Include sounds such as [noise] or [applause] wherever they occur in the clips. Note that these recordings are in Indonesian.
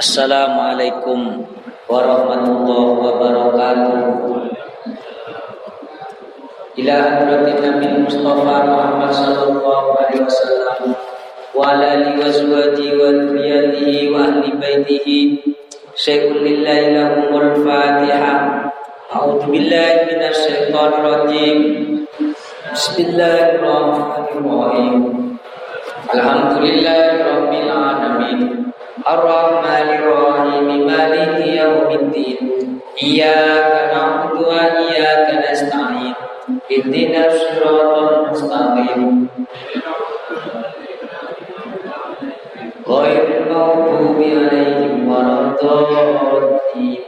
Assalamualaikum warahmatullahi wabarakatuh. Ila hadratin Nabi Mustafa Muhammad sallallahu alaihi wasallam wa ala alihi wa azwajihi wa dzurriyyatihi wa ahli baitihi. Syaikhul lillahi lahumul Fatihah. A'udzu billahi minasy syaithanir rajim. Bismillahirrahmanirrahim. Alhamdulillahirabbil alamin. Ar-Rahmanirrahim Maliki yaumiddin Iyyaka na'budu wa iyyaka nasta'in. Ihdinas siratal mustaqim. Ghairil maghdubi 'alaihim waladdallin.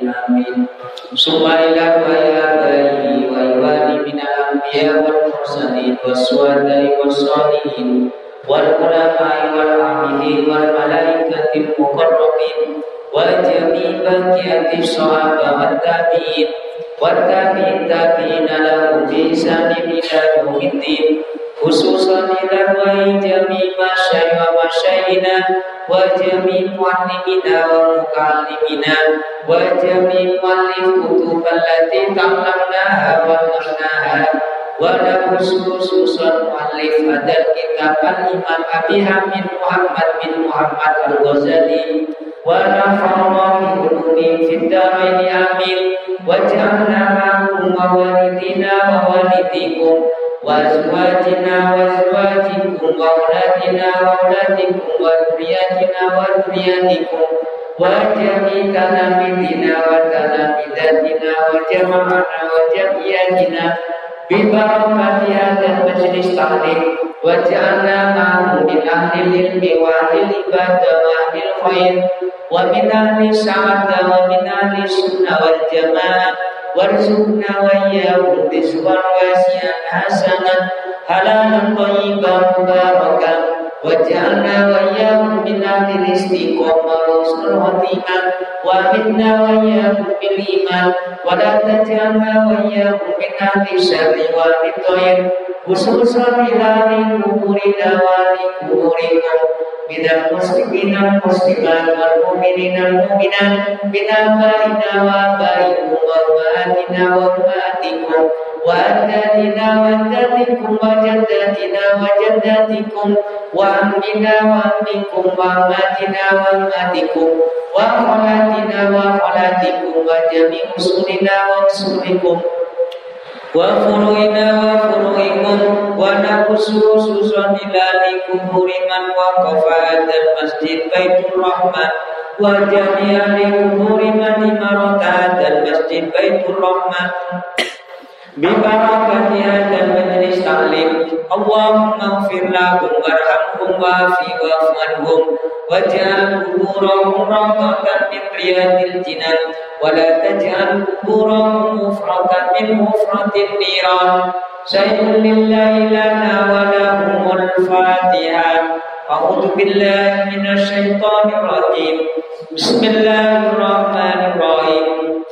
Amin. Subhanallah wa ya wa yuwali minal anbiya wal mursalin waswadai wassalihin والعلماء والعاملين والملائكة المقربين وجميع بقية الصحابة والتابعين والتابعين تابعين لهم بإحسان إلى يوم الدين خصوصا إلى جميع مشايخ ومشايخنا وجميع معلمنا ومعلمنا وجميع مؤلف كتب التي تعلمناها ونشرناها Wala khususan mu'allif hadal kitab al-imam Abi Hamid Muhammad bin Muhammad al-Ghazali Wa nafa'na bi ulumi fid darain amin Wa ja'alna ma'hum wa walidina wa walidikum Wa Bibarokati dan majelis taklim Waj'alna ma'hum min ahli ilmi wa ahli ibadah wa ahli khair Wa min ahli sa'adah wa min ahli sunnah wal jamaah Warzuqna wa iyahum rizwan wasian hasanah Halalan tayyiban barakan Waj'alna wa iyyakum min ahli istiqomah wa husnul khatimah wa minna wa iyyakum bil iman wa la taj'alna wa iyyakum min ahli syarri wa fitayr khususan ila min umuri dawani umurikum minal muslimin al muslimat wal mu'minin al mu'minat minal baina wa wa wa ba'atikum وأجدادنا وأجدادكم وجداتنا وجداتكم وأمنا وأمكم وأماتنا وأماتكم وخالاتنا وخالاتكم وجميع أصولنا وأصولكم وفروعنا وفروعكم ونقص خصوصا إلى لكبر من وقف هذا المسجد بيت الرحمن وجميع لكبر من مرت هذا المسجد بيت الرحمن ببركة هذا المجلس تعليم اللهم اغفر لهم وارحمهم وافي واعف عنهم واجعل قبورهم روضة من رياض الجنان ولا تجعل قبورهم مفرة من مفرة النيران شيء لله لنا ولهم الفاتحة أعوذ بالله من الشيطان الرجيم بسم الله الرحمن الرحيم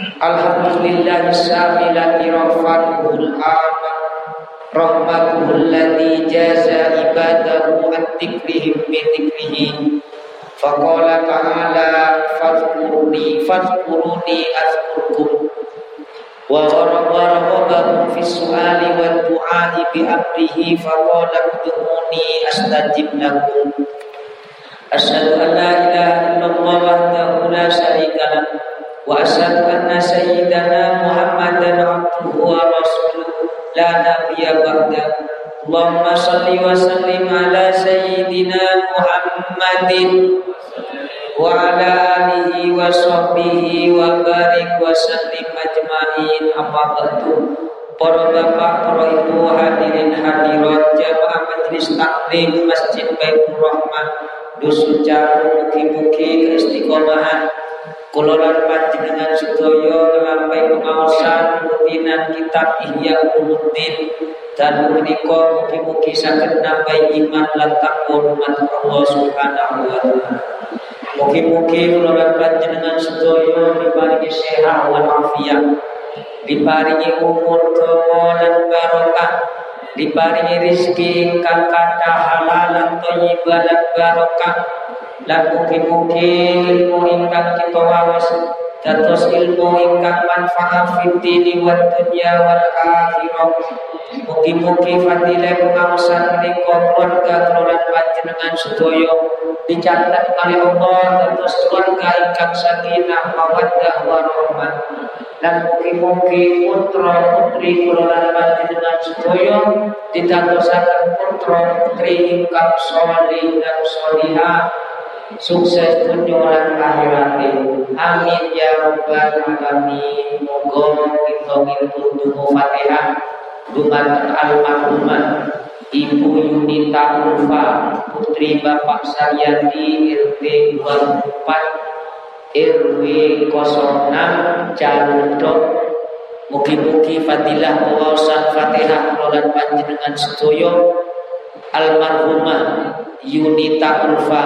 Alhamdulillah syamilati rahmatuhul amat Rahmatuhul ladhi jaza ibadahu an-tikrihim bi-tikrihi Faqala ta'ala fadhkuruni fadhkuruni azkurkum. Wa gharabahum fi su'ali wa du'ahi bi amrihi Faqala udhuni astajib lakum. Asyadu an la ilaha illallah wahdahu la syarika lahu وأشهد أن سيدنا محمدا عبده ورسوله لا نبي بعده اللهم صل وسلم على سيدنا محمد وعلى آله وصحبه وبارك وسلم أجمعين أما بعد Para bapak, para ibu, hadirin hadirat jamaah majlis taklim Masjid Baitur Rahman Dusun Jarum, Mugi-mugi keistiqomahan Kulolan panjenengan sedaya nglampahi kitab Ihya Ulumuddin dan menika mugi-mugi saged nambahi iman lan takwa Allah Subhanahu wa taala. Mugi-mugi kula panjenengan sedaya diparingi sehat wal afiat, diparingi umur dawa lan barokah, diparingi rezeki ingkang kathah halal lan lan barokah. Lan mugi-mugi ilmu ingkang kita waos dados ilmu ingkang manfaat fid dini wad dunya wal akhirah. Mugi-mugi fadilah pengawasan menika keluarga keluarga panjenengan sedaya dicatat kali Allah dados keluarga ingkang sakinah mawaddah warahmah dan mugi-mugi putra putri keluarga panjenengan sedaya ditadosaken putra putri ingkang saleh dan salihah sukses lan akhirat amin ya rabbal alamin. Moga kita ngilmu Fatihah dumateng almarhumah Ibu Yunita Ulfa Putri Bapak Saryati RT 24 RW 06 Jaludok Mugi-mugi fadilah pewawasan Fatihah Rolan panjenengan sedoyo almarhumah Yunita Ulfa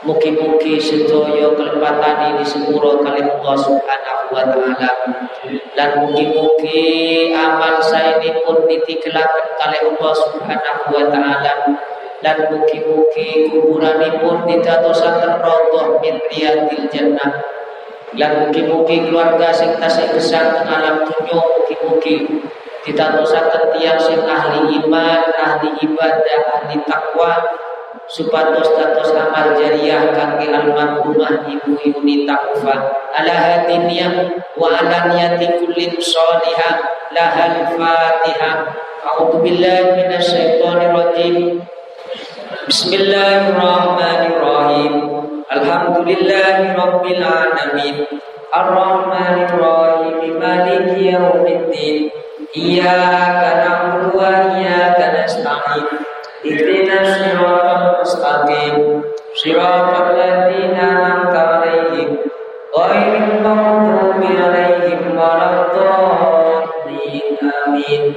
Mugi-mugi sedaya kelepatan ini sepuro kali Allah Subhanahu wa taala. Dan mugi-mugi amal saya ini pun ditigelaken kali Allah Subhanahu wa taala. Dan mugi-mugi pun ditadosaken rodoh min riyadil jannah. Dan mugi-mugi keluarga sing tasih gesang alam dunya mugi-mugi ditadosaken tiang sing ahli iman, ahli ibadah, ahli takwa supados status amal jariah kangge almarhumah ibu Yunita Ufa ala hadiniyah wa ala niyati kullin salihah lahal fatihah a'udhu billahi minasyaitonir rajim. Bismillahirrahmanirrahim. Alhamdulillahi rabbil alamin. Ar-Rahmanir Rahim Maliki yaumiddin. Iyyaka na'budu wa iyyaka nasta'in اهدنا الصراط المستقيم صراط الذين أنعمت عليهم غير المغضوب عليهم ولا الضالين آمين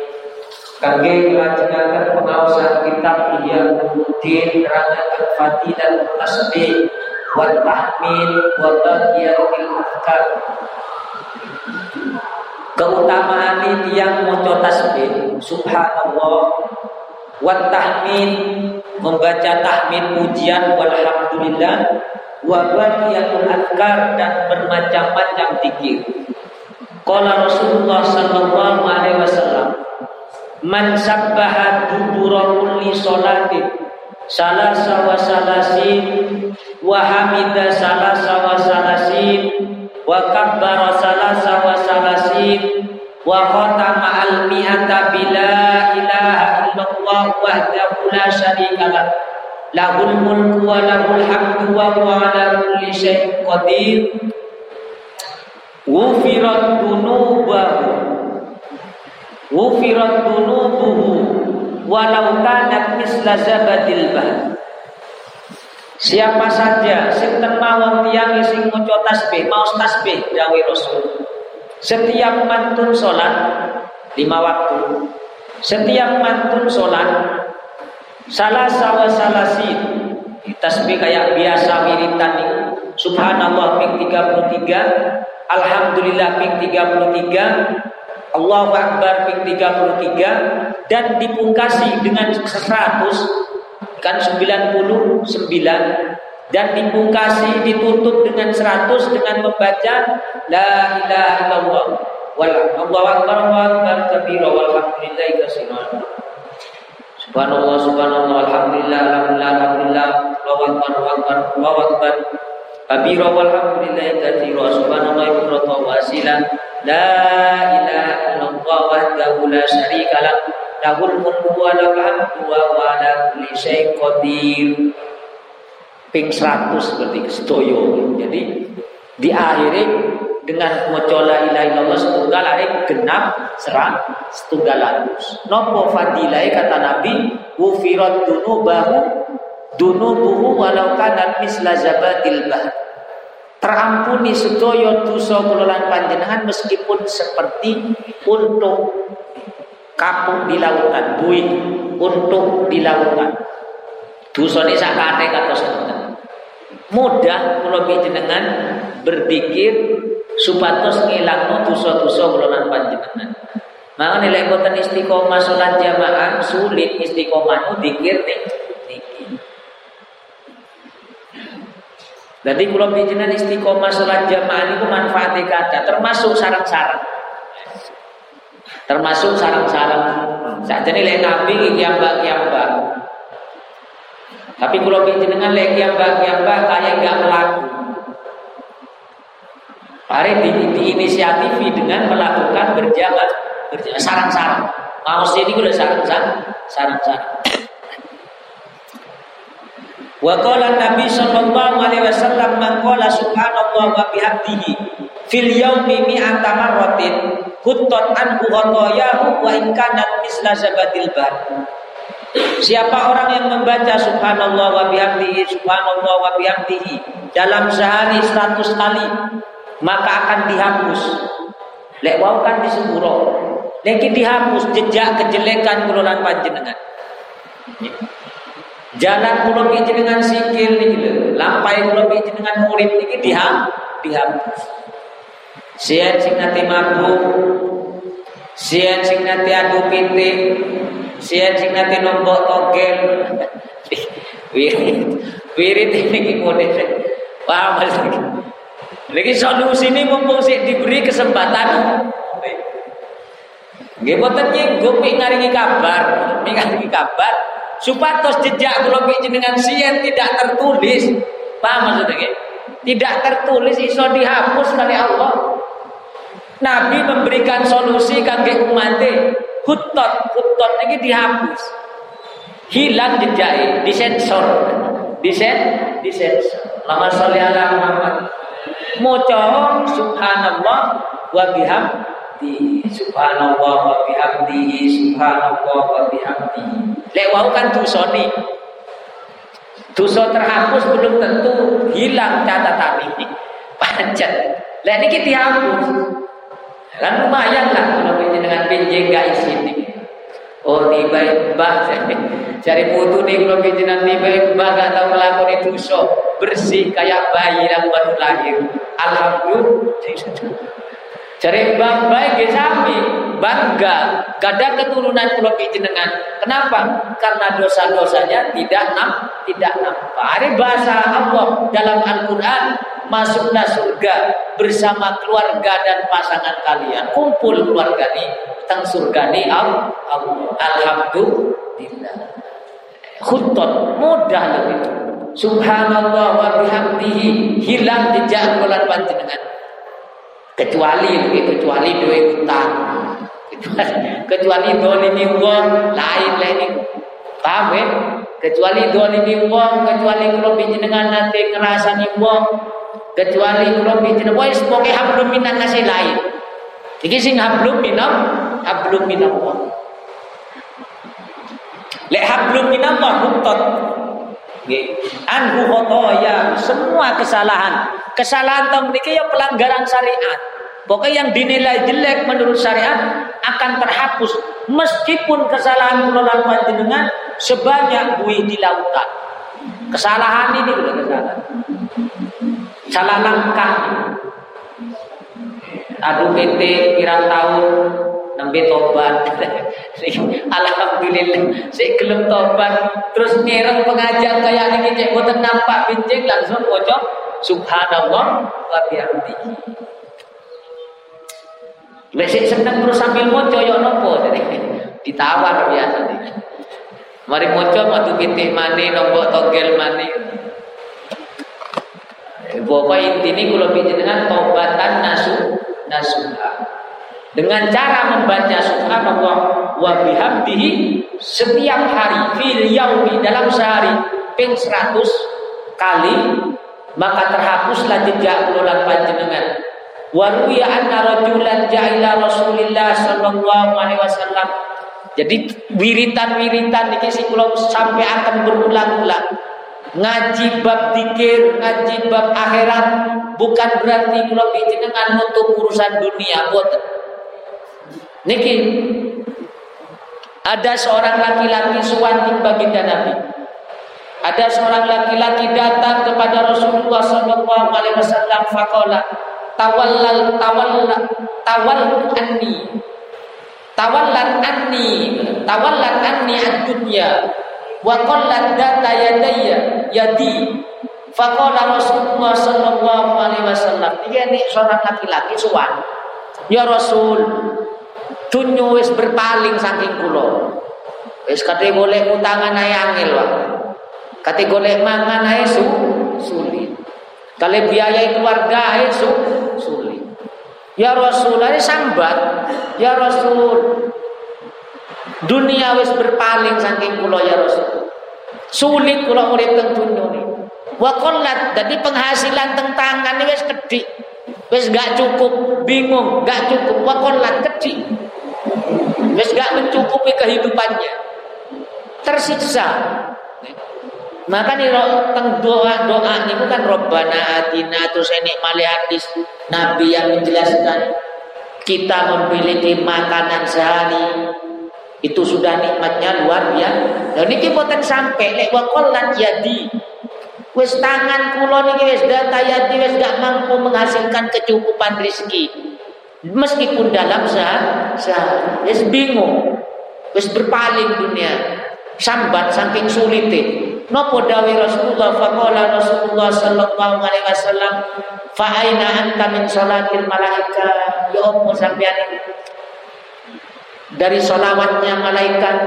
Kage melaksanakan pengawasan kitab Ihya Ulumuddin Terangan Fadilah Tasbih Wa Tahmid Wa Tahiyatul Afkar Keutamaan ini yang mau tasbih Subhanallah wa tahmid membaca tahmid pujian walhamdulillah wa baqiyatul azkar dan bermacam-macam zikir. Qala Rasulullah sallallahu alaihi wasallam Man sabbaha dubura kulli salatin salasa wa salasin wa hamida salasa wa salasin wa kabbara salasa wa salasin wa khatama al mi'ata bila ilaha illallah wahdahu la syarika lah. Lahul mulku wa lahul hamdu wa huwa ala kulli syai'in qadir. Wufirat dunubahu. Wufirat dunubuhu. Walau kanat misla zabadil bah Siapa saja sing mawon tiyang sing maca tasbih, mau tasbih dawe Rasul. Setiap mantun salat lima waktu. Setiap mantun sholat salah sawa salasi tasbih kayak biasa wiritan nih subhanallah ping 33 alhamdulillah ping 33 Allahu akbar ping 33 dan dipungkasi dengan 100 kan 99 dan dipungkasi ditutup dengan 100 dengan membaca la ilaha illallah wal Allahu akbar wa akbar kabira walhamdulillahi katsiran. Subhanallah subhanallah alhamdulillah alhamdulillah alhamdulillah Allahu akbar wa akbar wa akbar kabira walhamdulillahi katsiran. Subhanallah bukratan wa asila la ilaha illallah wahdahu la syarika lah lahul mulku wa lahul hamdu wa ala kulli syai'in qadir. Ping 100 seperti sedoyo. Jadi di akhirnya dengan maca la ilaha illallah setunggal hari genap serang setunggal atus. Nopo fadilai kata Nabi wufirat dunubahu dunubuhu walau kanat misla zabatil bah. terampuni sedaya dosa kula lan panjenengan meskipun seperti untuk kapung di lautan buih untuk di lautan dosa ini sakane kata sebentar mudah kula panjenengan berpikir supados ngilangno dosa-dosa kula panjenengan maka nilai boten istiqomah sholat jamaah sulit istiqomah dikir nih Jadi kalau bijinan istiqomah sholat jamaah itu manfaatnya kata termasuk sarang-sarang. Termasuk sarang-sarang. Saat ini lek nabi kiambak kiambak. Tapi kalau bijinan lek kiambak kiambak kayak gak melaku. Hari di, diinisiatifi dengan melakukan berjalan berjalan sarang-sarang. Mau sini udah sarang-sarang, sarang-sarang. Wa qala Nabi sallallahu alaihi wasallam man qala subhanallah wa bihamdihi fil yaumi mi'ata marratin huttat anhu khatayahu wa in kanat misla zabadil bar. Siapa orang yang membaca subhanallah wa bihamdihi subhanallah wa bihamdihi dalam sehari 100 kali maka akan dihapus. Lek wau kan disepuro. Lek dihapus jejak kejelekan kuluran panjenengan. Jalan kula dengan sikil niki lho, lampai kula dengan murid niki diham dihapus. Sian sing nate mabuk, sian sing nate adu pitik, sian sing nate nombok togel. wirid, wirid niki model. Paham lagi. Lagi solusi ini mumpung sih diberi kesempatan. Nggih boten nyinggung ngaringi kabar, ngaringi kabar Supatos jejak kula dengan sian tidak tertulis. Paham maksudnya? Tidak tertulis iso dihapus kali Allah. Nabi memberikan solusi kangge umatnya. Hutot, hutot ini dihapus. Hilang jejak, disensor. Disen, disensor. Lama sholli ala Muhammad. Moco subhanallah wa bihamdi subhanallah wa bihamdihi subhanallah wa bihamdihi Lek wau kan dosane. Dosa terhapus belum tentu hilang catatan ini. Pancet. Lek niki dihapus. Kan lumayan lah kalau dengan pinjeng gak isi ini. Oh tiba mbah cari putu nih kalau pinjenan tiba mbah gak tahu melakukan itu so bersih kayak bayi yang baru lahir. Alhamdulillah. Cari bang baik sami bangga kada keturunan kula jenengan. Kenapa? Karena dosa-dosanya tidak nam tidak nampak. Hari bahasa Allah dalam Al-Qur'an masuklah surga bersama keluarga dan pasangan kalian. Kumpul keluarga ini teng surga ini. Alhamdulillah. Khutot mudah lebih. Subhanallah wa bihamdihi hilang jejak bulan panjenengan kecuali kecuali dua utang. [laughs] Kecuali dolimi wong lain lain paham ya kecuali dolimi wong kecuali kalau dengan nanti ngerasani wong kecuali kalau dengan wong sebagai hablum minan nasi lain. Jadi sing hablum minam hablum wong. Lek hablum minam wong hutot Anhu khotoya semua kesalahan. Kesalahan tong niki ya pelanggaran syariat. Pokoknya yang dinilai jelek menurut syariat akan terhapus meskipun kesalahan pengelolaan panjenengan sebanyak buih di lautan. Kesalahan ini bukan kesalahan. Salah langkah. Aduh PT kira tahun nembe tobat. [laughs] Alhamdulillah, saya gelem tobat. Terus ngereng pengajar kayak ini cek boten nampak bincang langsung bocor subhanallah wa bihamdihi. Wes seneng terus sambil moco yo nopo jadi ditawar biasa nih. Mari moco matu pitik mani nombok togel mani. Pokoknya intinya kalau dengan tobatan nasu nasuha. Dengan cara membaca subhanallah wa bihamdihi setiap hari fil yaumi dalam sehari ping 100 kali maka terhapuslah jejak ulang panjenengan. Wa ruya anna rajulan ja'ila Rasulillah sallallahu alaihi wasallam. Jadi wiritan-wiritan iki sing kula sampai akan berulang-ulang. ngaji bab dikir, ngaji bab akhirat bukan berarti kula dengan nutup urusan dunia boten. Niki. Ada seorang laki-laki suwanti baginda Nabi. Ada seorang laki-laki datang kepada Rasulullah sallallahu alaihi wasallam faqala tawallal tawalla tawal anni. Tawallat anni tawallat anni ad-dunya wa qallat data yadayya yadi. Faqala Rasulullah sallallahu alaihi wasallam dia ini seorang laki-laki suwan ya Rasul dunyo wis berpaling saking kula wis kate golek utangan ae angel wae kate golek mangan ae su sulit kale biaya keluarga ae su sulit ya Rasul ini sambat ya Rasul Dunia wis berpaling saking kula ya Rasul. Sulit kula urip teng dunya. Wa qallat dadi penghasilan teng tangan wis kedhik. Wis gak cukup, bingung, gak cukup. Wa qallat kedhik. Wis gak mencukupi kehidupannya. Tersiksa. Maka nih teng doa doa ini bukan Robbana atina terus ini hadis Nabi yang menjelaskan kita memiliki makanan sehari itu sudah nikmatnya luar biasa. Dan ini boten sampai lek wakolat jadi. Wes tangan kula niki wis data yadi wis gak mampu menghasilkan kecukupan rezeki. Meskipun dalam sah, sah, wis bingung. Wis berpaling dunia. Sambat saking sulite. Nopo dawi Rasulullah faqala Rasulullah sallallahu alaihi wasallam fa aina anta min salatil malaika ya opo dari solawatnya malaikat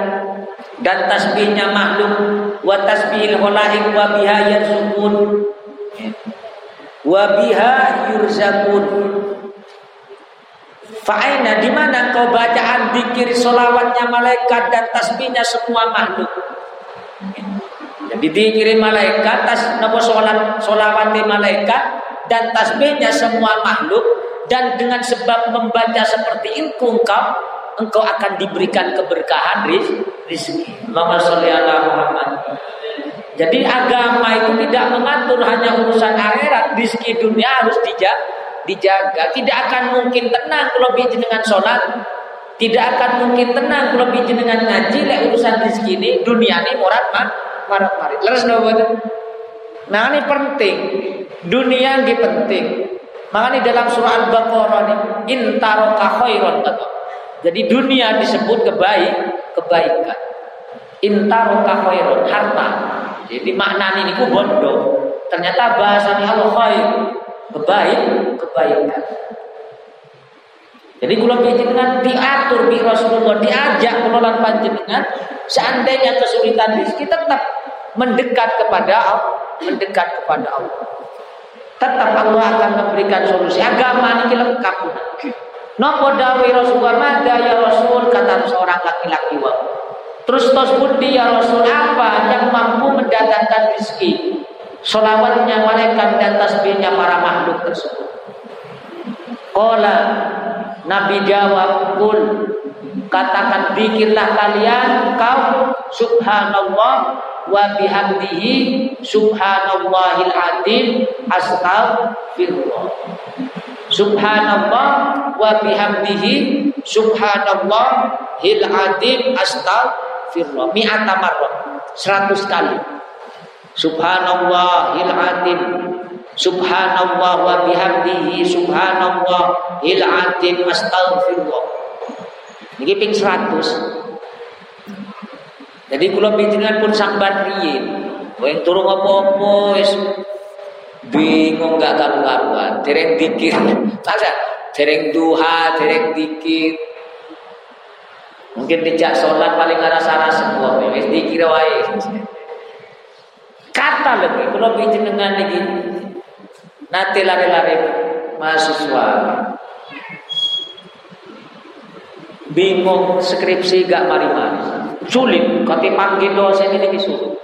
dan tasbihnya makhluk wa tasbihil khalaik wa biha yarzukun wa biha yurzakun Fa'aina di mana kau bacaan dikir solawatnya malaikat dan tasbihnya semua makhluk. Jadi dikirim malaikat, tas napa solat solawati malaikat dan tasbihnya semua makhluk dan dengan sebab membaca seperti itu engkau engkau akan diberikan keberkahan rizki. Allahumma Muhammad. Jadi agama itu tidak mengatur hanya urusan akhirat, rizki dunia harus dijaga, dijaga. Tidak akan mungkin tenang kalau dengan sholat. Tidak akan mungkin tenang kalau dengan ngaji. Lek urusan rizki ini dunia ini murat man, marat marit. Leres Nah ini penting. Dunia ini penting. Makanya dalam surah Al-Baqarah ini intaroka khairon kata jadi dunia disebut kebaik, kebaikan. Intaroka khairun harta. Jadi makna ini ku bodoh. Ternyata bahasanya Allah khair. Kebaik, kebaikan. Jadi kalau panjenengan diatur di Rasulullah diajak menolak panjenengan seandainya kesulitan rezeki tetap mendekat kepada Allah, mendekat kepada Allah. Tetap Allah akan memberikan solusi. Agama ini lengkap. Nopo dawi Rasulullah mada ya Rasul kata seorang laki-laki wa. Terus tos budi ya Rasul apa yang mampu mendatangkan rezeki? Solawatnya malaikat dan tasbihnya para makhluk tersebut. Kola Nabi jawab kul katakan bikinlah kalian kau subhanallah wa bihamdihi subhanallahil azim astagfirullah Subhanallah wa bihamdihi subhanallah hil adim astaghfirullah. Mi'ata marrah. 100 kali. Subhanallah hil adim. Subhanallah wa bihamdihi subhanallah hil adim astaghfirullah. Niki ping 100 jadi kula pinjenengan pun sambat riyin kowe turun apa-apa bingung gak karu-karuan dereng dikir. Masa dereng duha dereng dikir. Mungkin tidak sholat paling arah salah semua. Wis dikir wae. Kata lagi kalau dengan lagi nanti lari-lari mahasiswa. Bingung skripsi gak mari-mari. Sulit. Kati panggil dosen ini disuruh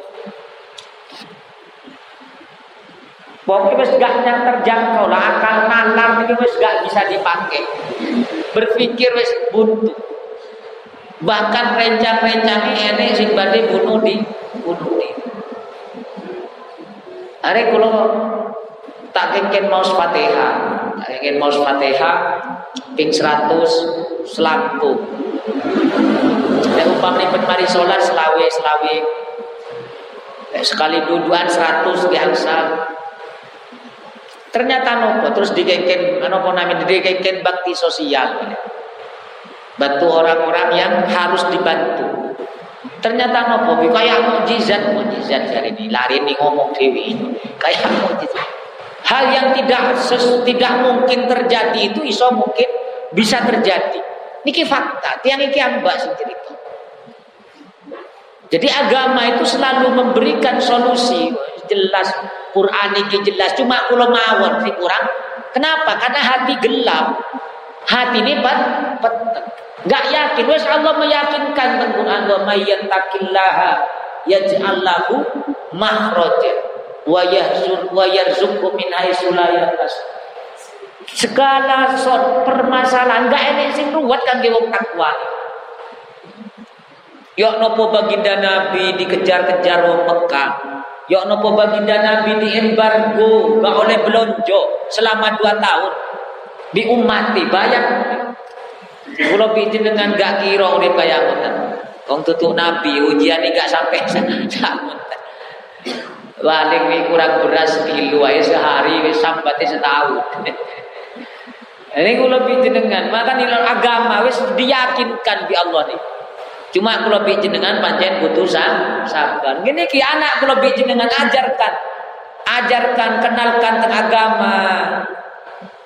Pokoknya wis gak terjangkau lah akal nalar ini wis gak bisa dipakai. Berpikir wis buntu. Bahkan rencang-rencang ini sing badhe bunuh di bunuh di. Are kalau tak kengken mau Fatihah, tak kengken mau Fatihah ping 100 selangkung. Nek umpamane pen mari salat selawe selawe. sekali duduan 100 diangsa. Ternyata nopo terus digengken nopo namanya digengken bakti sosial. Bantu orang-orang yang harus dibantu. Ternyata nopo kayak mukjizat mukjizat dari ini lari ini ngomong dewi kayak mukjizat. Hal yang tidak ses, tidak mungkin terjadi itu iso mungkin bisa terjadi. Niki fakta, tiang iki ambak sing cerita. Jadi agama itu selalu memberikan solusi jelas Quran ini jelas. Cuma kalau mawon sih kurang. Kenapa? Karena hati gelap. Hati ini pat, pat nggak yakin. Wes Allah meyakinkan dengan Quran. Wa may yattaqillaha yaj'al lahu makhraja wa yarzuqhu min la segala sort permasalahan enggak enek sing ruwet kangge wong takwa. Yok nopo baginda Nabi dikejar-kejar wong Mekah Ya nopo baginda Nabi di embargo, gak oleh belonjo selama dua tahun. Diumati banyak. Kalau bikin dengan gak kira oleh kaya ngoten. Wong tutu Nabi ujian gak sampai [laughs] sampai. Paling kurang beras kilo aja sehari sampai setahun. [laughs] Ini kalau bikin dengan maka nilai agama wis diyakinkan di Allah nih. Cuma bikin dengan pancen butuh sabar. Gini ki anak kalau bikin dengan ajarkan, ajarkan, kenalkan tentang agama.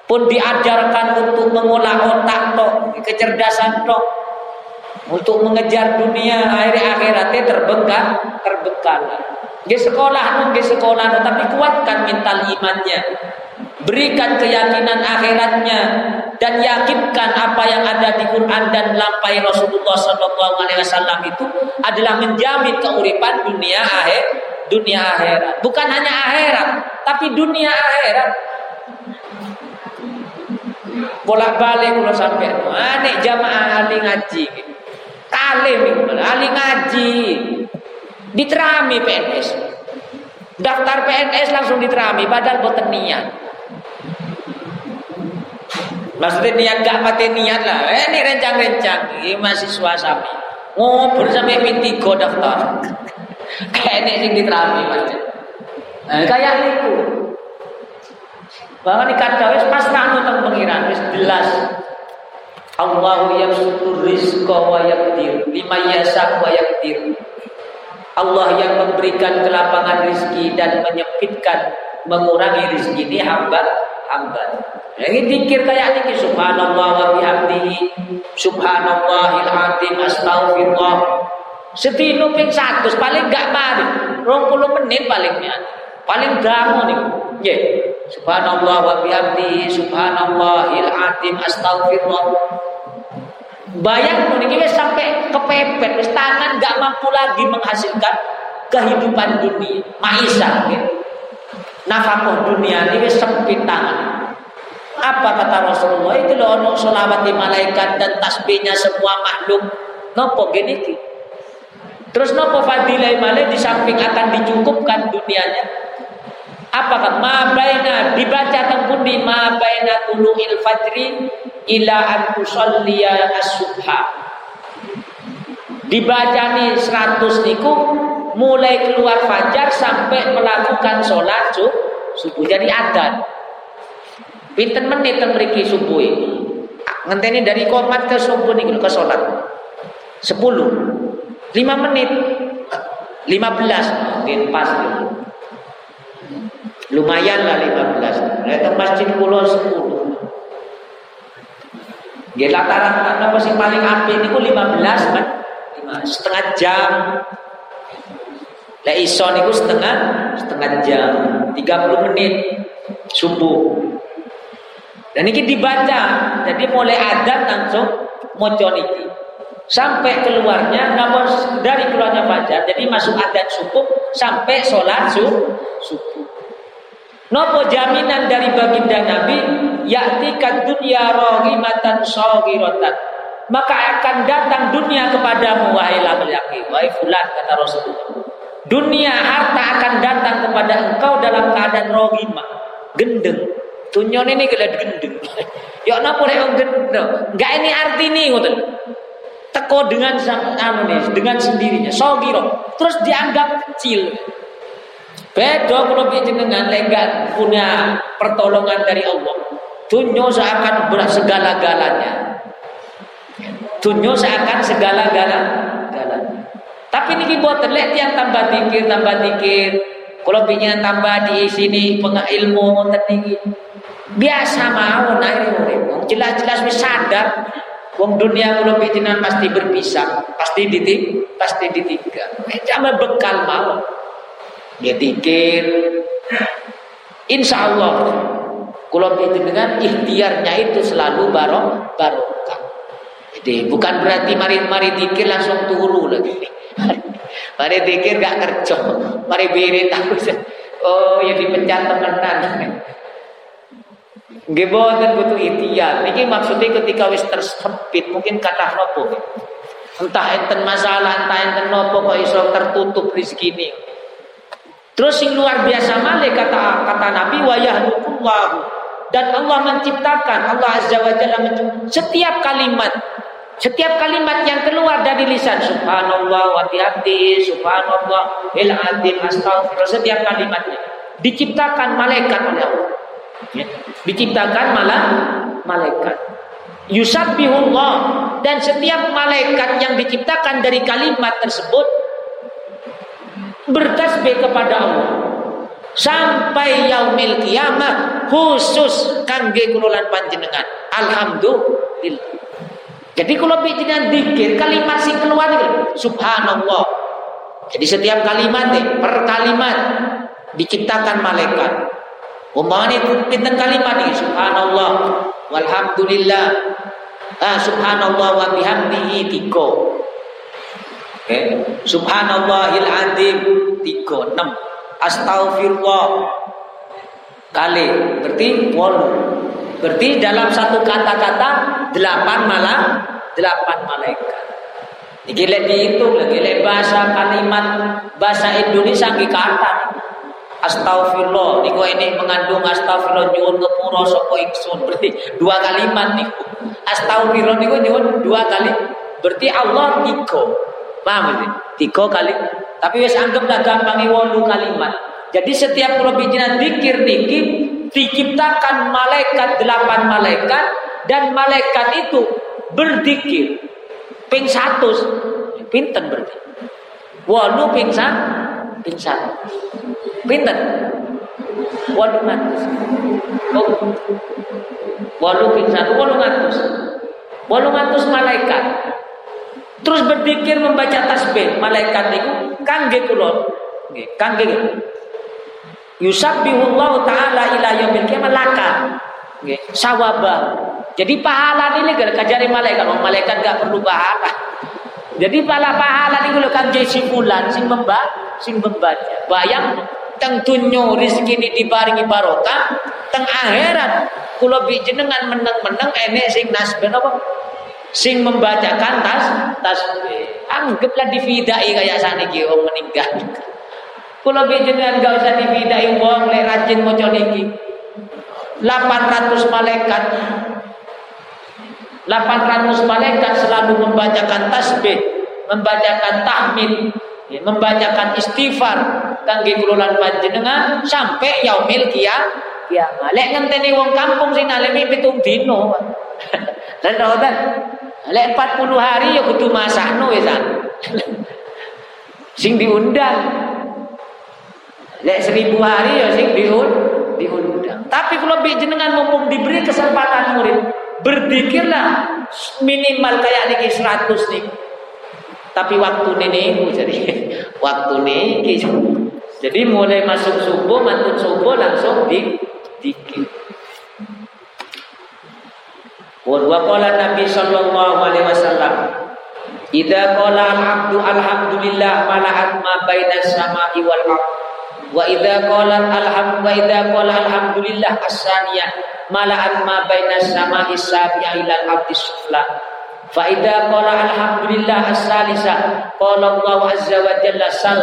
Pun diajarkan untuk mengolah otak tok, kecerdasan tok, untuk mengejar dunia akhir akhiratnya terbengkak, terbengkalai. Di sekolah, di sekolah, tapi kuatkan mental imannya. Berikan keyakinan akhiratnya dan yakinkan apa yang ada di Quran dan lampai Rasulullah Sallallahu Alaihi Wasallam itu adalah menjamin keuripan dunia akhir dunia akhirat. Bukan hanya akhirat tapi dunia akhirat. Bolak balik kalau sampai aneh jamaah ahli ngaji. Talim ahli ngaji. Diterami PNS daftar PNS langsung diterami padahal boten niat Maksudnya niat gak mati niat lah. Eh ini rencang-rencang. Ini mahasiswa sami. Ngobrol sampai minti go daftar. [laughs] Kayak ini sing diterapi maksudnya. Nah, kayak itu. Bahkan kata wis pas kanu teng pengiran wis jelas. Allahu yabsutur rizqa wa yaqdir lima yasa wa yaqdir. Allah yang memberikan kelapangan rizki dan menyempitkan mengurangi rizki ini hamba hamba. Ini dikir kayak ini subhanallah wa bihamdihi subhanallahil azim astaghfirullah. Setino ping 100 paling gak mari. 20 menit palingnya. Paling gamu nih. Nggih. Subhanallah wa bihamdihi subhanallahil azim astaghfirullah. Bayang niki wis sampai kepepet, tangan gak mampu lagi menghasilkan kehidupan dunia, maisha gitu nafkah dunia ini sempit tangan. Apa kata Rasulullah itu loh ono solawat di malaikat dan tasbihnya semua makhluk. Nopo gini Terus nopo fadilah malaikat di samping akan dicukupkan dunianya. Apa kan? Ma baina dibaca teng di ma baina tulu'il fajri ila an tusalliya as-subha. Dibaca nih 100 niku mulai keluar fajar sampai melakukan sholat subuh. Jadi adan. Pinten menit mriki subuh. Ngenteni dari komat ke subuh nih ke sholat. Sepuluh. Lima menit. Lima belas. Din pas Lumayan lah lima belas. Itu masjid pulau sepuluh. Ya rata-rata apa sih paling api ini lima belas kan? Lima setengah jam lah iso niku setengah setengah jam, 30 menit subuh. Dan ini dibaca, jadi mulai ada langsung moco niki. Sampai keluarnya, namun dari keluarnya fajar, jadi masuk adat subuh sampai sholat subuh. Nopo jaminan dari baginda Nabi yaktikan dunia rohimatan sogirotan maka akan datang dunia kepadamu wahai laki-laki wahai fulan kata Rasulullah Dunia harta akan datang kepada engkau dalam keadaan rohima, gendeng. Tunyon ini gelat gendeng. ya napa lek gendeng? Enggak ini arti ini ngoten. Teko dengan anu nih, dengan sendirinya. Sogiro. Terus dianggap kecil. Beda kalau jenengan lenggan punya pertolongan dari Allah. Tunyo seakan berat segala-galanya. Tunyo seakan segala-galanya. Tapi ini buat terlihat yang tambah dikir, tambah dikir. Kalau punya tambah di sini ilmu tertinggi. Biasa mau naik urip. Jelas-jelas wis sadar Wong dunia kalau pikiran pasti berpisah, pasti ditik, pasti ditinggal. Jangan bekal mau. Dia tikir. Insya Allah, kalau dengan ikhtiarnya itu selalu barok barokah. Jadi bukan berarti mari-mari tikir langsung turu lagi. [laughs] Mari pikir gak kerja, mari birit aku. [laughs] Oh, ya dipecat temenan. Nggih boten butuh ikhtiar. Niki maksudnya ketika wis tersempit mungkin kata nopo. Entah enten masalah, entah enten nopo kok iso tertutup rezeki ini. Terus yang luar biasa malih kata kata Nabi wa yahdukullahu dan Allah menciptakan Allah Azza wa Jalla setiap kalimat setiap kalimat yang keluar dari lisan subhanallah wa bihamdi subhanallah il azim astaghfirullah setiap kalimatnya diciptakan malaikat oleh Allah. Ya. Diciptakan malah malaikat. Yusabbihullah dan setiap malaikat yang diciptakan dari kalimat tersebut bertasbih kepada Allah sampai yaumil kiamah khusus kangge kulolan panjenengan alhamdulillah jadi kalau bijinan dikir kalimat sing keluar itu subhanallah. Jadi setiap kalimat per kalimat diciptakan malaikat. Umpamanya pinten kalimat ini subhanallah walhamdulillah. Ah, subhanallah wa bihamdihi tiko. Okay. Subhanallahil azim tiko enam. Astaghfirullah kali berarti walu. Berarti dalam satu kata-kata delapan malam delapan malaikat. Iki lek dihitung lagi bahasa kalimat bahasa Indonesia nggih kata. Astagfirullah niku ini mengandung astagfirullah nyuwun ngepura sapa ingsun berarti dua kalimat niku. Astagfirullah niku nyuwun dua kali berarti Allah tiga. Paham berarti? Tiga kali. Tapi wis anggaplah gampang wolu kalimat. Jadi setiap kula bicara dikir niki diciptakan malaikat delapan malaikat dan malaikat itu berdikir ping satu pinten berarti walu ping ping satu pinten walu ngatus walu ping satu walu ngatus walu ngatus malaikat. Terus berdikir membaca tasbih. Malaikat itu kangge kulon. Kangge Yusabbihullahu taala ila yaumil kiamat laka. Nggih, sawaba. Jadi pahala ini gak kajari malaikat, oh, malaikat gak perlu pahala. Jadi pala pahala ini kalau kan simpulan sing memba sing membaca. Bayang teng tunyo rezeki ini dibaringi barokah, teng akhirat kula jenengan meneng-meneng enek sing nasben apa? Sing membacakan tas tasbih. Anggaplah dividai kayak saniki wong meninggal. Kula jenengan gak usah dibidai wong lek rajin maca niki. 800 malaikat 800 malaikat selalu membacakan tasbih, membacakan tahmid, ya, membacakan istighfar kangge kula panjenengan sampai yaumil qiyamah. Kiamat. Lek ngenteni wong kampung sing alemi pitung dino. Dan ngoten. Lek 40 hari ya kudu masakno wis [laughs] Sing diundang Lek seribu hari ya sing diun diundang. Tapi kalau jenengan mumpung diberi kesempatan murid, berzikirlah minimal kayak niki 100 nih. Tapi waktu ini jadi [laughs] waktu ini jadi mulai masuk subuh, mantun subuh langsung di dikir. Wa qala Nabi sallallahu alaihi wasallam Idza qala alhamdulillah malahat ma baina samai wal ardh Wa idza qala alham wa idza qala alhamdulillah as-saniyah mala'an ma baina samai sabi'a ila al-abdi sufla. Fa idza qala alhamdulillah as-salisa qala Allah azza wa jalla sal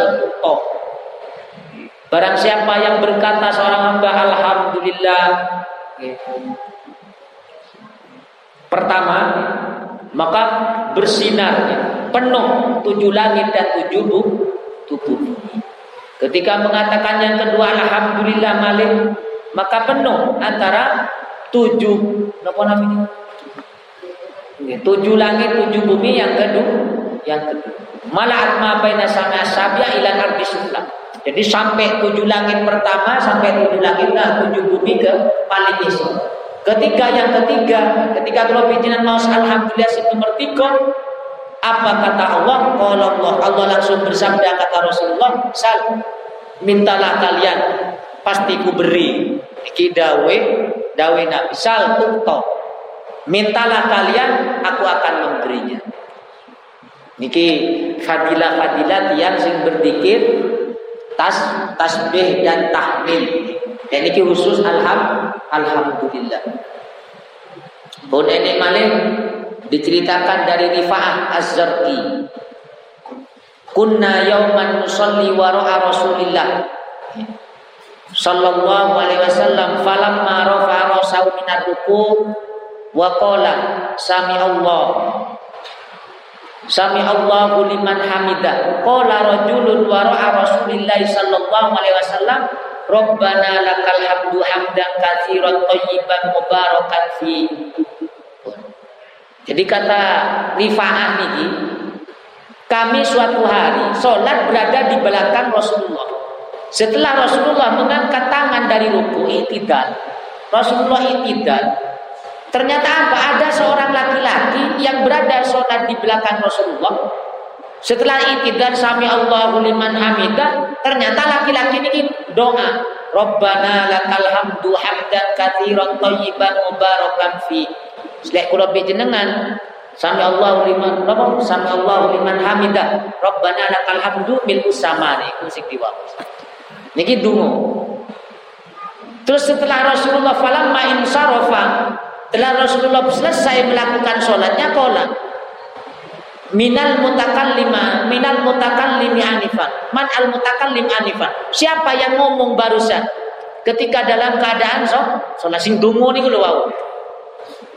Barang siapa yang berkata seorang hamba alhamdulillah Pertama, maka bersinar penuh tujuh langit dan tujuh tubuh. Ketika mengatakan yang kedua alhamdulillah malik, maka penuh antara tujuh apa namanya? Tujuh langit, tujuh bumi yang kedua, yang kedua. Malah ma baina sama sabya ila ardi Jadi sampai tujuh langit pertama sampai tujuh langit nah tujuh bumi ke paling iso. Ketika yang ketiga, ketika kalau bijinan mau alhamdulillah itu nomor apa kata Allah? Kalau Allah, Allah langsung bersabda kata Rasulullah, sal mintalah kalian pasti ku beri. Iki dawe, dawe Nabi sal tukto. Mintalah kalian, aku akan memberinya. Niki fadilah-fadilah yang sing berzikir tas tasbih dan tahmid. Dan niki khusus alham alhamdulillah. Pun ini malih diceritakan dari Rifa'ah Az-Zarqi. Kunna yauman nusalli wara'a Rasulillah sallallahu alaihi wasallam falamma rafa'a rasahu minar ruku wa qala sami Allah Sami Allahu liman hamida. Qala rajulun wa ra'a Rasulillah sallallahu alaihi wasallam Rabbana lakal hamdu hamdan katsiran thayyiban mubarakan fi. Jadi kata Rifa'ah ini kami suatu hari sholat berada di belakang Rasulullah. Setelah Rasulullah mengangkat tangan dari ruku itidal, Rasulullah itidal, Ternyata apa? Ada seorang laki-laki yang berada sholat di belakang Rasulullah. Setelah itu dan sami Allahu liman hamidah, ternyata laki-laki ini doa. Rabbana lakal hamdu hamdan katsiran thayyiban mubarakan fi. Selek kula jenengan Sami Allahu liman apa? Sami Allahu liman hamidah. Rabbana lakal hamdu mil usamani. Kusik diwawas. Niki dungo. Terus setelah Rasulullah falamma insarafa setelah Rasulullah selesai melakukan sholatnya kola minal mutakallima minal mutakallimi anifan man al mutakallim anifan siapa yang ngomong barusan ketika dalam keadaan sholat sing dungu nih kalau wow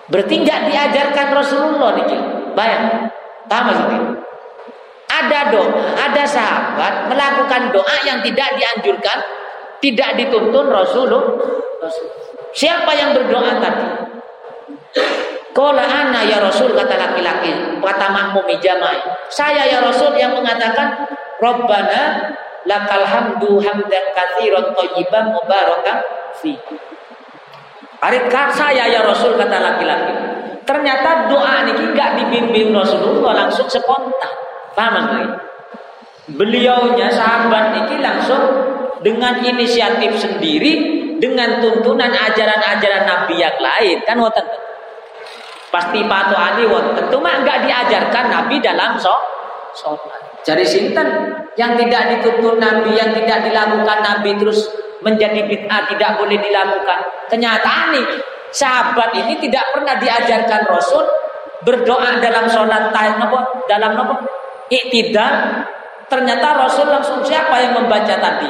berarti nggak diajarkan Rasulullah nih bayang. Paham sih ada doa ada sahabat melakukan doa yang tidak dianjurkan tidak dituntun Rasulullah. Siapa yang berdoa tadi? Kola ana ya Rasul kata laki-laki kata makmumi jamaah. Saya ya Rasul yang mengatakan Rabbana lakal hamdu hamdan katsiran thayyiban mubarakan fi. Arikat saya ya Rasul kata laki-laki. Ternyata doa ini gak dibimbing Rasulullah langsung spontan. Paham enggak? Beliaunya sahabat ini langsung dengan inisiatif sendiri dengan tuntunan ajaran-ajaran Nabi yang lain kan wonten Pasti patuh ali wonten. Cuma enggak diajarkan Nabi dalam sholat. Jadi sinten? Yang tidak dituntun Nabi, yang tidak dilakukan Nabi terus menjadi bid'ah tidak boleh dilakukan. Kenyataan nih sahabat ini tidak pernah diajarkan Rasul berdoa dalam sholat nopo? Dalam nopo? Iktidal. Ternyata Rasul langsung siapa yang membaca tadi?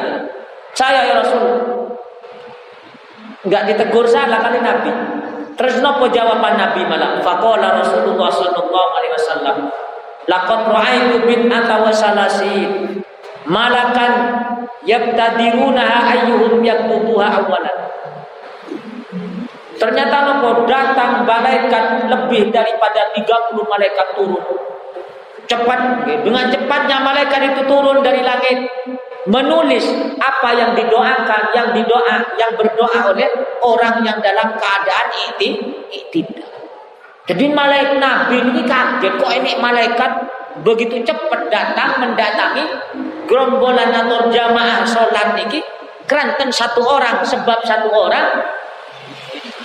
Saya ya Rasul. Nggak ditegur salah kali Nabi. Terus nopo jawaban Nabi malah faqala Rasulullah sallallahu alaihi wasallam laqad ra'aitu bid'ata wa salasin malakan yabtadiruna ayyuhum yaktubuha awalan Ternyata nopo datang malaikat lebih daripada 30 malaikat turun. Cepat dengan cepatnya malaikat itu turun dari langit menulis apa yang didoakan, yang didoa, yang berdoa oleh orang yang dalam keadaan tidak. Jadi malaikat Nabi ini kaget kok ini malaikat begitu cepat datang mendatangi gerombolan atau jamaah sholat ini keranten satu orang sebab satu orang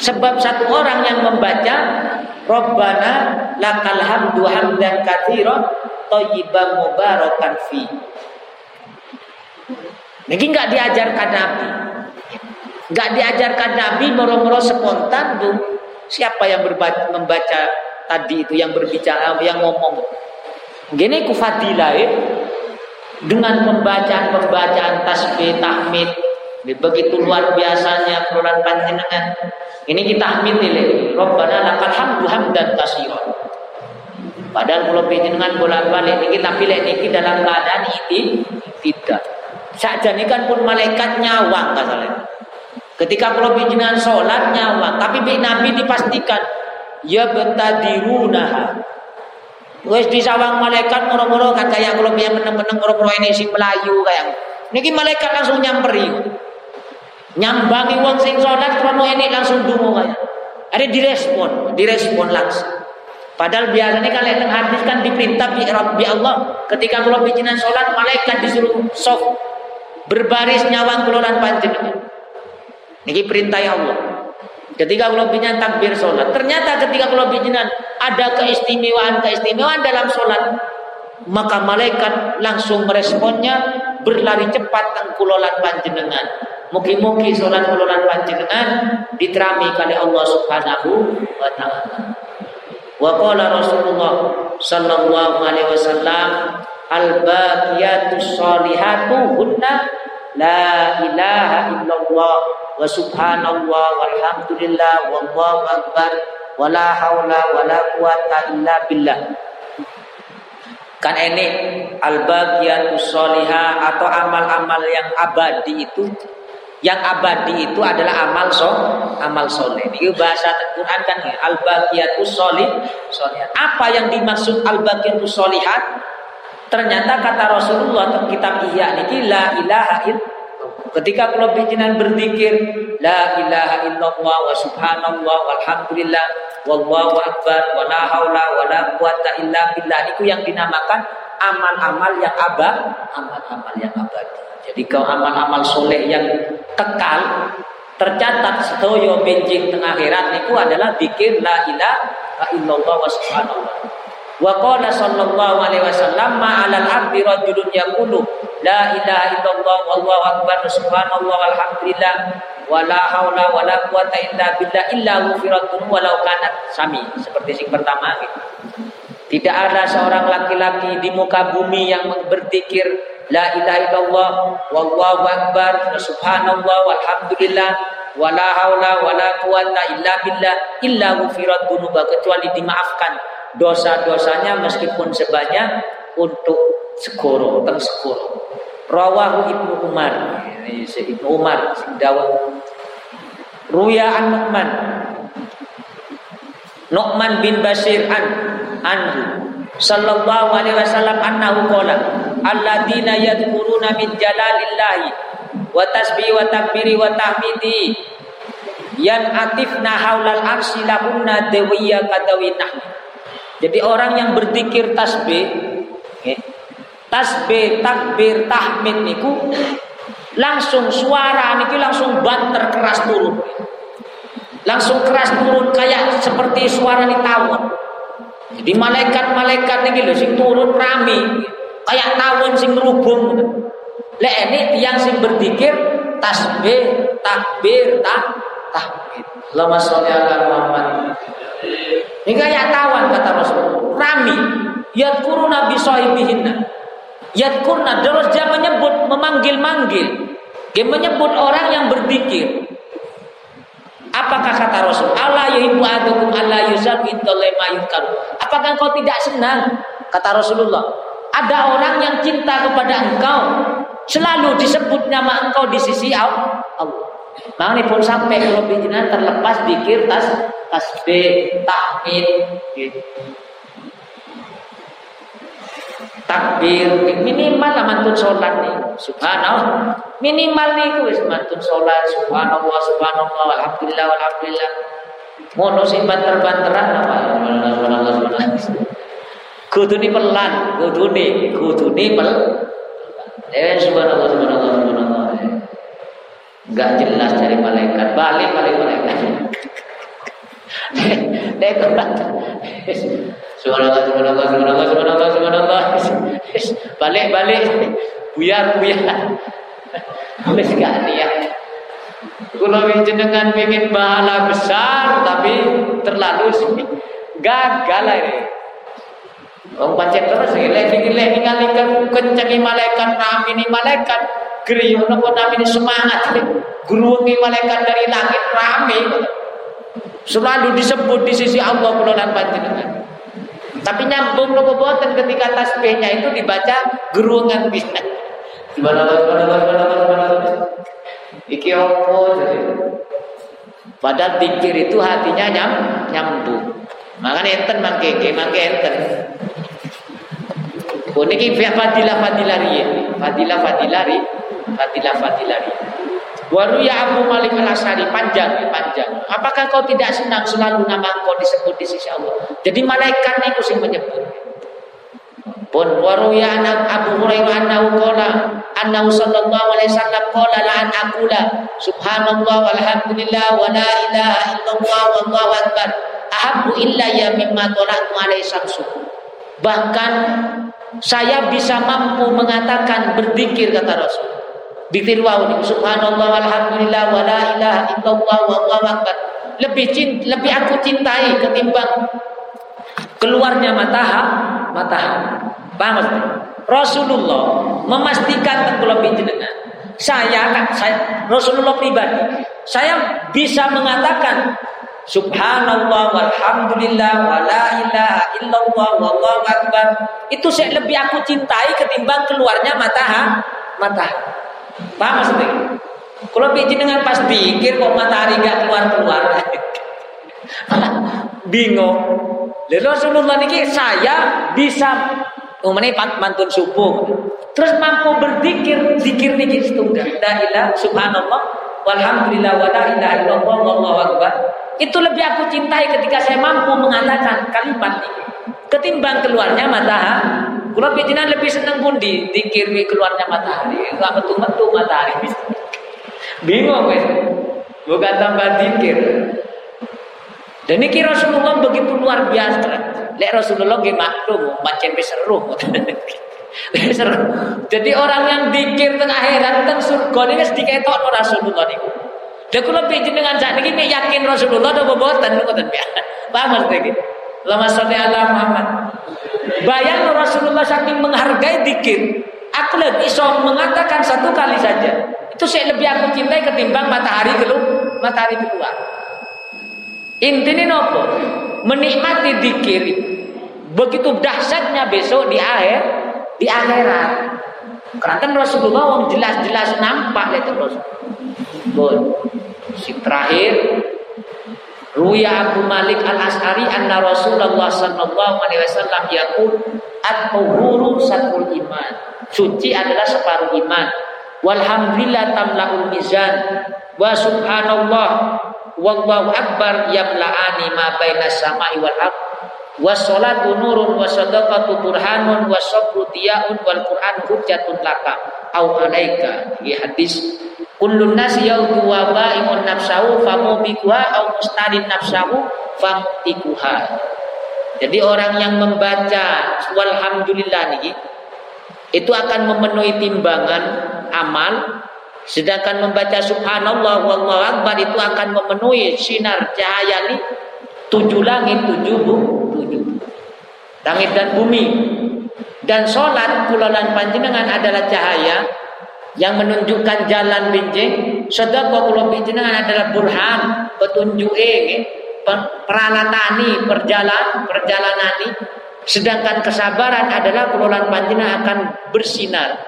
sebab satu orang yang membaca Rabbana lakal hamdu hamdan katsiran thayyiban mubarakan fi ini nggak diajarkan Nabi. Nggak diajarkan Nabi moro-moro spontan tuh. Siapa yang membaca tadi itu yang berbicara yang ngomong. Gini ku fadilah dengan pembacaan-pembacaan tasbih tahmid begitu luar biasanya keluaran panjenengan. Ini kita hamid ini Rabbana lakal hamdu hamdan katsiran. Padahal kalau panjenengan bolak-balik ini kita pilih ini dalam keadaan ini tidak. Saja ini kan pun malaikat nyawang kasalnya ketika kalau panjenengan sholat nyawang tapi Nabi dipastikan ya betadirunah Wes disawang malaikat moro-moro kan kayak kalau dia meneng-meneng moro-moro ini si Melayu kayak. Niki malaikat langsung nyamperi. Nyambangi wong sing salat krono ini langsung dungo kayak. Ada direspon, direspon langsung. Padahal biasanya kalau yang hadis kan diperintah bi Rabbi Allah ketika kalau bijinan sholat malaikat disuruh sok berbaris nyawang kelolaan panjenengan. Niki perintah Allah. Ketika kalau bijinan takbir sholat, ternyata ketika kalau bijinan ada keistimewaan-keistimewaan dalam sholat, maka malaikat langsung meresponnya berlari cepat tengkulolan panjenengan. Mugi-mugi sholat kulolan panjenengan diterami kali Allah Subhanahu wa taala. Wa qala Rasulullah sallallahu alaihi wasallam al-baqiyatus salihatu hunna la ilaha illallah wa subhanallah walhamdulillah wallahu akbar wala haula wala quwata illa billah kan ini al-baqiyatus atau amal-amal yang abadi itu yang abadi itu adalah amal so, amal soleh. Ini bahasa Quran kan al-baqiyatus sholih, Apa yang dimaksud al-baqiyatus sholihat? Ternyata kata Rasulullah dalam kitab Ihya niki la ilaha illallah Ketika kalau bijinan berzikir la ilaha illallah wa subhanallah walhamdulillah wallahu akbar wa la haula wa la quwata illa billah itu yang dinamakan amal-amal yang abad, amal-amal yang abadi. Jadi kau amal-amal soleh yang kekal tercatat setoyo benjing tengah akhirat itu adalah zikir la ilaha illallah wa subhanallah. Wa qala sallallahu alaihi wasallam ma 'alal ardi rajulun yaqulu la ilaha illallah wallahu akbar subhanallah walhamdulillah wala haula wala quwata illa billah illa ghufiratun walau kanat sami seperti sing pertama gitu. Tidak ada seorang laki-laki di muka bumi yang berzikir la ilaha illallah wallahu akbar subhanallah walhamdulillah wala haula wala quwata illa billah illa ghufiratun kecuali dimaafkan dosa-dosanya meskipun sebanyak untuk sekoro teng sekoro rawahu ibnu umar. Ini ibnu umar sing dawuh ruya an nu'man. Nu'man bin Basir an anhu. Sallallahu alaihi wasallam annahu qala alladzina yadhkuruna min jalalillahi wa tasbih wa takbiri wa tahmidi yan atifna haulal arsy lahunna dawiyya kadawinah jadi orang yang berzikir tasbih, okay, tasbih, takbir, tahmid niku langsung suara niki langsung banter keras turun. Langsung keras turun kayak seperti suara di tawon. Jadi malaikat-malaikat niki lho sing turun rame kayak tawon sing rubung. Lek ini yang sing berzikir tasbih, takbir, tah, tahmid. Lama sholli Muhammad. Ini kayak tawan kata Rasul. Rami. Yadkuru nabi sahibihinna. Yadkurna. Terus dia menyebut, memanggil-manggil. Dia menyebut orang yang berzikir. Apakah kata Rasul? Allah yuhibbu adukum Allah yusal Apakah engkau tidak senang? Kata Rasulullah. Ada orang yang cinta kepada engkau. Selalu disebut nama engkau di sisi Allah. Makanya pun sampai kalau bijinan terlepas dikir tas tasbih, tahmid, gitu. takbir minimal mantun sholat nih. Subhanallah. Minimal nih wis mantun sholat. Subhanallah subhanallah alhamdulillah alhamdulillah. Ngono sing banter-banteran apa? Subhanallah subhanallah kudu ni pelan kudu ni kudu ni pel eh subhanallah subhanallah subhanallah enggak jelas dari malaikat balik balik malaikat Subhanallah, subhanallah, subhanallah, subhanallah, subhanallah, subhanallah. Balik, balik. Buyar, buyar. Wis gak niat. Kalau jenengan ingin pahala besar tapi terlalu gagal ini. Wong pancen terus lek-lek ninggalkan kencengi malaikat namini malaikat griyo napa namini semangat gruwengi malaikat dari langit rame. Selalu disebut di sisi Allah kula lan panjenengan. Tapi nyambung nopo boten ketika tasbihnya itu dibaca gerungan bisa. Subhanallah subhanallah subhanallah subhanallah iki opo jadi? Padahal pikir itu hatinya nyam nyambung. Makanya enten mangke mangke enten. Oh niki fadilah fadilari, fadilah fadilari, fadilah fadilari. Waru ya Abu Malik al Asari panjang, panjang. Apakah kau tidak senang selalu nama kau disebut di sisi Allah? Jadi malaikat itu sih menyebut. Pun waru ya anak Abu Hurairah annahu qala annahu sallallahu alaihi wasallam qala la an aqula subhanallah walhamdulillah wa la ilaha illallah wallahu akbar ahabbu illa ya mimma talatu alaihi samsu. Bahkan saya bisa mampu mengatakan berzikir kata Rasul. Ditiruau ini subhanallah walhamdulillah wa la ilaha illallah wallahu akbar. Lebih cinta, lebih aku cintai ketimbang keluarnya matahari, matahari. Paham maksudnya? Rasulullah memastikan tengkulap jenengan. Saya, saya Rasulullah pribadi, saya bisa mengatakan Subhanallah walhamdulillah wa la ilaha illallah wallahu akbar. Itu saya lebih aku cintai ketimbang keluarnya matahari. Matahari. Paham maksudnya? Kalau bikin dengan pas pikir kok matahari gak keluar-keluar. [laughs] Bingung. Lalu Rasulullah ini saya bisa umumnya mantun subuh. Terus mampu berzikir, zikir niki setunggal. La ilaha subhanallah walhamdulillah wa la ilaha illallah wallahu akbar. Itu lebih aku cintai ketika saya mampu mengatakan kalimat ini. Ketimbang keluarnya matahari. Kalau pijinan lebih senang pun di dikir keluarnya matahari. Enggak betul-betul matahari. Bingung guys. Bukan tambah dikir. Dan ini Rasulullah begitu luar biasa. Lek Rasulullah gak maklum, macam seru. [laughs] seru. Jadi orang yang dikir tengah akhirat teng surga ini sedikit Rasulullah niku. Lah kula dengan saat ini yakin Rasulullah ada bobotan ngoten ya. Paham maksudnya Lama sholli ala Muhammad. Bayang Rasulullah saking menghargai dikir. Aku lebih bisa mengatakan satu kali saja. Itu saya lebih aku cintai ketimbang matahari keluar. Matahari keluar. Intinya nopo? Menikmati dikir begitu dahsyatnya besok di akhir di akhirat. Karena Rasulullah jelas-jelas nampak lihat Rasul. Si terakhir Ruya Abu Malik Al As'ari anna Rasulullah sallallahu alaihi wasallam yaqul at-tuhuru satul iman. Suci adalah separuh iman. Walhamdulillah tamlaul mizan. Wa subhanallah wallahu akbar yamla'ani ma baina samai wal ardh. Wassalatu nurun wa sadaqatu burhanun wa sabru wal Qur'an hujjatun laka au alaika. Ini hadis Kullun nasi yautu wa ba'imun nafsahu famubikuha au mustadin nafsahu famtikuha. Jadi orang yang membaca walhamdulillah nih itu akan memenuhi timbangan amal sedangkan membaca subhanallah wallahu akbar itu akan memenuhi sinar cahaya nih tujuh langit tujuh tujuh langit dan bumi dan sholat kulalan panjenengan adalah cahaya yang menunjukkan jalan binjing sedekah kula panjenengan adalah burhan petunjuk eh peralatani perjalanan perjalanani. Sedangkan kesabaran adalah kula panjenengan akan bersinar.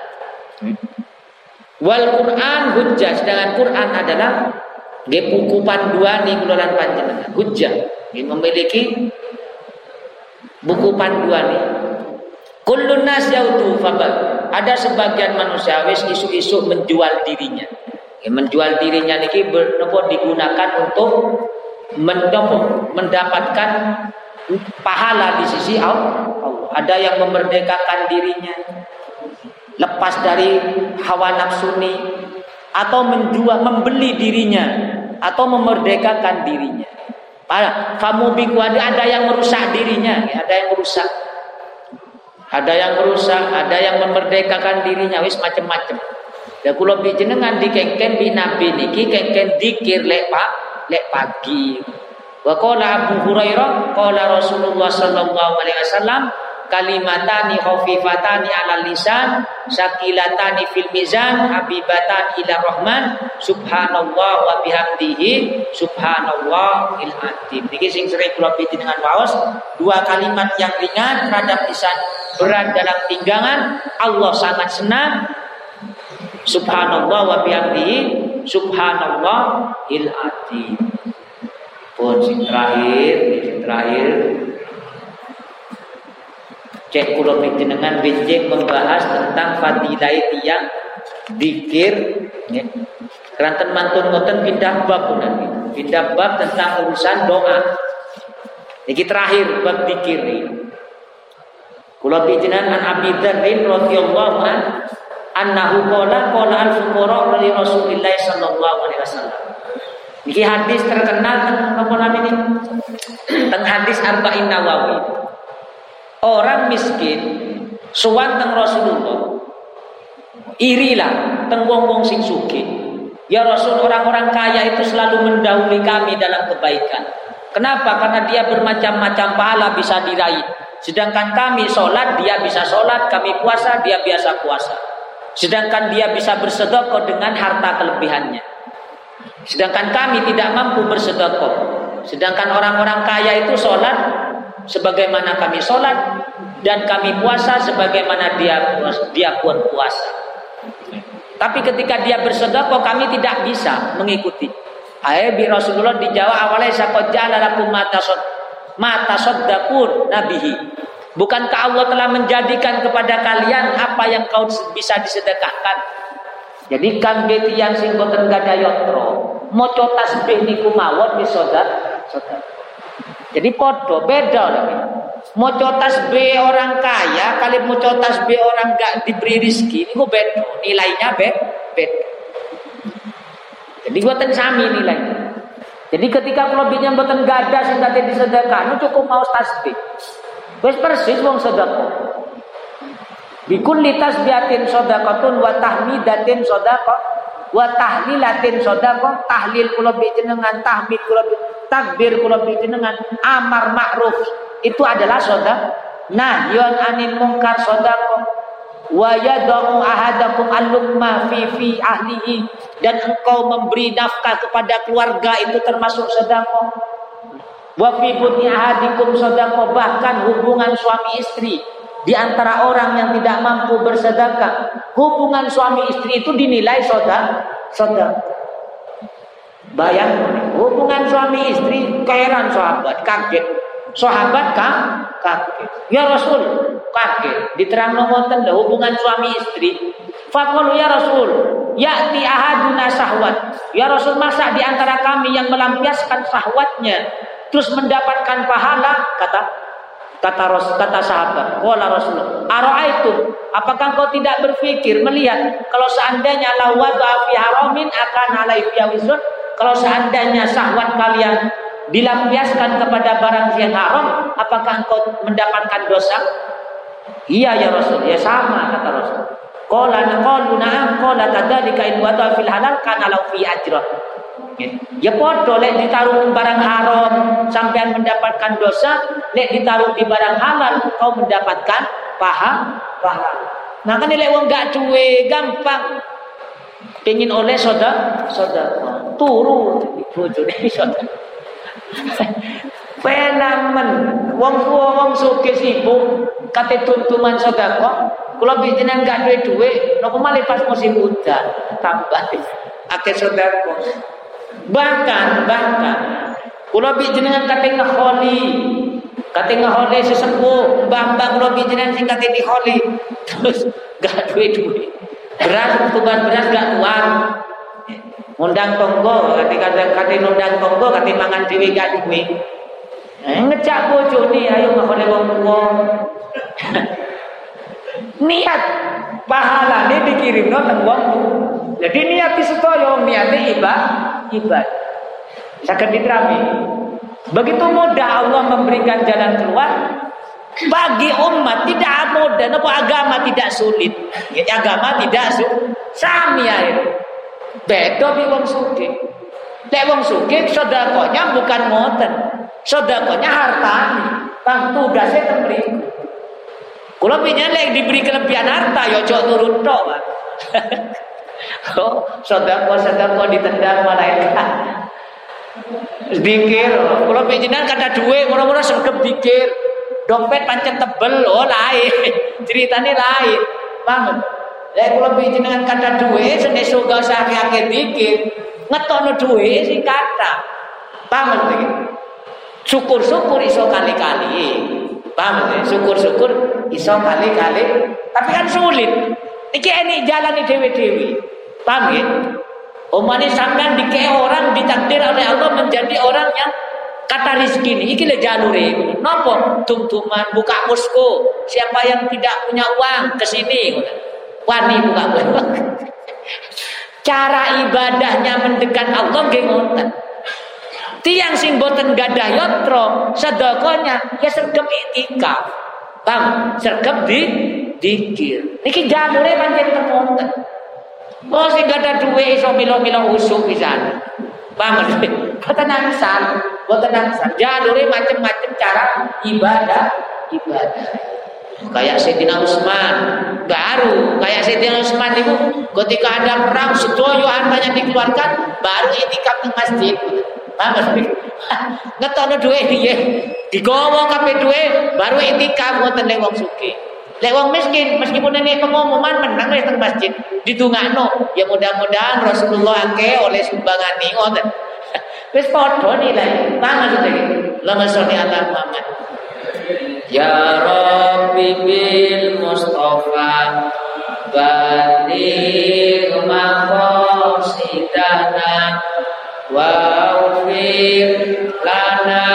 Wal Quran hujjah. Sedangkan Quran adalah ge buku panduan nih kula panjenengan. Hujjah. Memiliki buku panduan nih Kullun nas yautu fabal. Ada sebagian manusia wis isu-isu menjual dirinya. Ya, menjual dirinya niki bernopo digunakan untuk mendopo, mendapatkan pahala di sisi Allah. Ada yang memerdekakan dirinya lepas dari hawa nafsu ini atau menjual membeli dirinya atau memerdekakan dirinya. Kamu ada yang merusak dirinya, ada yang merusak ada yang merusak, ada yang memerdekakan dirinya wis macam-macam. Ya kula jenengan dikengken bi nabi niki kengken dikir lek pak lek pagi. Wa qala Abu Hurairah qala Rasulullah sallallahu alaihi wasallam kalimatani khafifatani ala lisan sakilatani fil mizan habibatan ila rahman subhanallah wa bihamdihi subhanallah il azim niki sing sering kula piti dengan waos dua kalimat yang ringan terhadap lisan berat dalam tinggangan Allah sangat senang subhanallah wa bihamdihi subhanallah il azim pun sing terakhir terakhir Cek kula dengan benjing membahas tentang fadilah yang dikir ya. Keranten mantun ngoten pindah bab nanti. Pindah bab tentang urusan doa. Ini terakhir bab dikir ini. Kula pijinan an Abi Dzarrin an annahu qala qala al fuqara li Rasulillah sallallahu alaihi wasallam. Niki hadis terkenal tentang apa namanya? Tentang hadis Arba'in Nawawi. Orang miskin suwan teng Rasulullah. Irilah teng wong-wong sing sugih. Ya Rasul orang-orang kaya itu selalu mendahului kami dalam kebaikan. Kenapa? Karena dia bermacam-macam pahala bisa diraih. Sedangkan kami sholat, dia bisa sholat. Kami puasa, dia biasa puasa. Sedangkan dia bisa bersedekah dengan harta kelebihannya. Sedangkan kami tidak mampu bersedekah. Sedangkan orang-orang kaya itu sholat, sebagaimana kami sholat dan kami puasa sebagaimana dia dia pun puasa. Tapi ketika dia bersedekah kami tidak bisa mengikuti. Ayat bi Rasulullah dijawab awalnya saqad lakum mata sod mata soddakun nabihi. Bukankah Allah telah menjadikan kepada kalian apa yang kau bisa disedekahkan? Jadi kang geti yang sing boten gada yotro, moco tasbih niku mawon wis saudara. Jadi podo beda lagi. Mau tasbih orang kaya kali mau tasbih orang gak diberi rezeki ini gue beda nilainya be beda. Jadi gue sami nilainya. Jadi ketika kelebihnya buatan gada sing kate disedekah, cukup mau tasbih. Wes persis wong sedekah. Bikun litas biatin sodakotun wa tahmidatin sodakot wa tahlilatin sodakot tahlil kulo jenengan tahmid kulo takbir kula dengan amar ma'ruf. Itu adalah sedekah nahyun anil munkar sedekah wa yad'u ahadakum al-luqma fi fi ahlihi. Dan engkau memberi nafkah kepada keluarga itu termasuk sedekah wa fi buti ahadikum sedekah bahkan hubungan suami istri. Di antara orang yang tidak mampu bersedekah hubungan suami istri itu dinilai sedekah sedekah Bayang hubungan suami istri kairan sahabat kaget. Sahabat kan kaget. Ya Rasul kaget. Diterang ngoten hubungan suami istri. Fakul ya Rasul, ya'ti ahaduna sahwat. Ya Rasul masa di antara kami yang melampiaskan sahwatnya terus mendapatkan pahala kata kata Ros, kata sahabat wala Rasul itu apakah kau tidak berpikir melihat kalau seandainya lawat fi haramin akan alai fi kalau seandainya sahwat kalian dilampiaskan kepada barang yang haram, apakah engkau mendapatkan dosa? Iya ya Rasul, ya sama kata Rasul. Qala naqalu na'am qala kadzalika in wada fil halal kana lau fi ajra. Ya podo lek ditaruh barang haram sampean mendapatkan dosa, lek ditaruh di barang halal kau mendapatkan paha paha. Nah kan lek wong gak cuwe gampang Pengen oleh soda, soda turu bojone [laughs] soda. Penamen wong tua wong suke sibuk kate tuntuman sedekah kula bijinan gak duwe duit napa malih pas musim udan tambah. Akeh sedekah. Bahkan bahkan kula bijinan kate ngeholi kate ngeholi sesepuh mbah-mbah kula bijinan sing kate diholi terus gak duwe duit. Beras tuban beras gak kuat Undang tonggo, kati kadang kati undang tonggo, kati mangan dewi gak duwe. Eh, ngejak bojo ni, ayo ngakone wong tua. [laughs] niat dikirim no teng wong Jadi niat sedaya niat ibadah, ibadah. Sakit diterami. Begitu mudah Allah memberikan jalan keluar bagi umat tidak mudah, apa agama tidak sulit. Ya, agama tidak sulit. Sami air. Beda bi wong sugih. Lek wong sugih sedakonya bukan ngoten. Sedakonya hartane. Bang tugasnya teng Kalau punya lek diberi kelebihan harta, ya cok turun tok, Pak. [laughs] oh, sedekah sedekah ditendang malaikat. Dikir, kalau penjenan kata duit, murah-murah sergap dikir. Dompet pancet tebel, oh lain. [laughs] Ceritanya lain. Paham? Lek kalau penjenan kata duit, sene surga sakit dikir. Ngetono duit sih kata. Paham? Syukur-syukur iso kali-kali. Paham ya? Syukur-syukur iso kali-kali. Tapi kan sulit. Iki jalan dewi-dewi. Paham ya? Umane sampean dike orang ditakdir oleh Allah menjadi orang yang kata rizki ini iki le jalure nopo tumtuman buka musko siapa yang tidak punya uang ke sini wani buka cara ibadahnya mendekat Allah nggih Tiang sing boten gadah yotro ya sergap itikaf. Bang, sergap di dikir. Niki jalure pancen temonten. Oh sing gadah duwe iso milo-milo usuk pisan. Bang, boten angsal, boten angsal. Jalure macam-macam cara ibadah, ibadah. Kayak Sayyidina Utsman, baru kayak Sayyidina Utsman itu ketika ada perang sedoyo hartanya dikeluarkan baru itikaf di masjid. Paham [laughs] Ngetokno dhuwit piye? Digowo kabeh dhuwit baru itikaf ngoten nek wong sugih. Lek wong miskin meskipun ini pengumuman menang wis teng masjid ditungakno ya mudah-mudahan Rasulullah akeh oleh sumbangane ngoten. [laughs] Wis padha nilai. Paham maksudnya? Allahumma sholli ala Muhammad. Ya Rabbi bil Mustafa Baligh maqasidana Wa ufir lana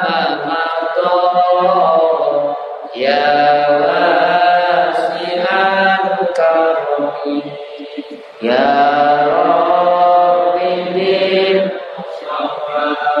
mamato Ya wasi'al karmi Ya Rabbi bil Mustafa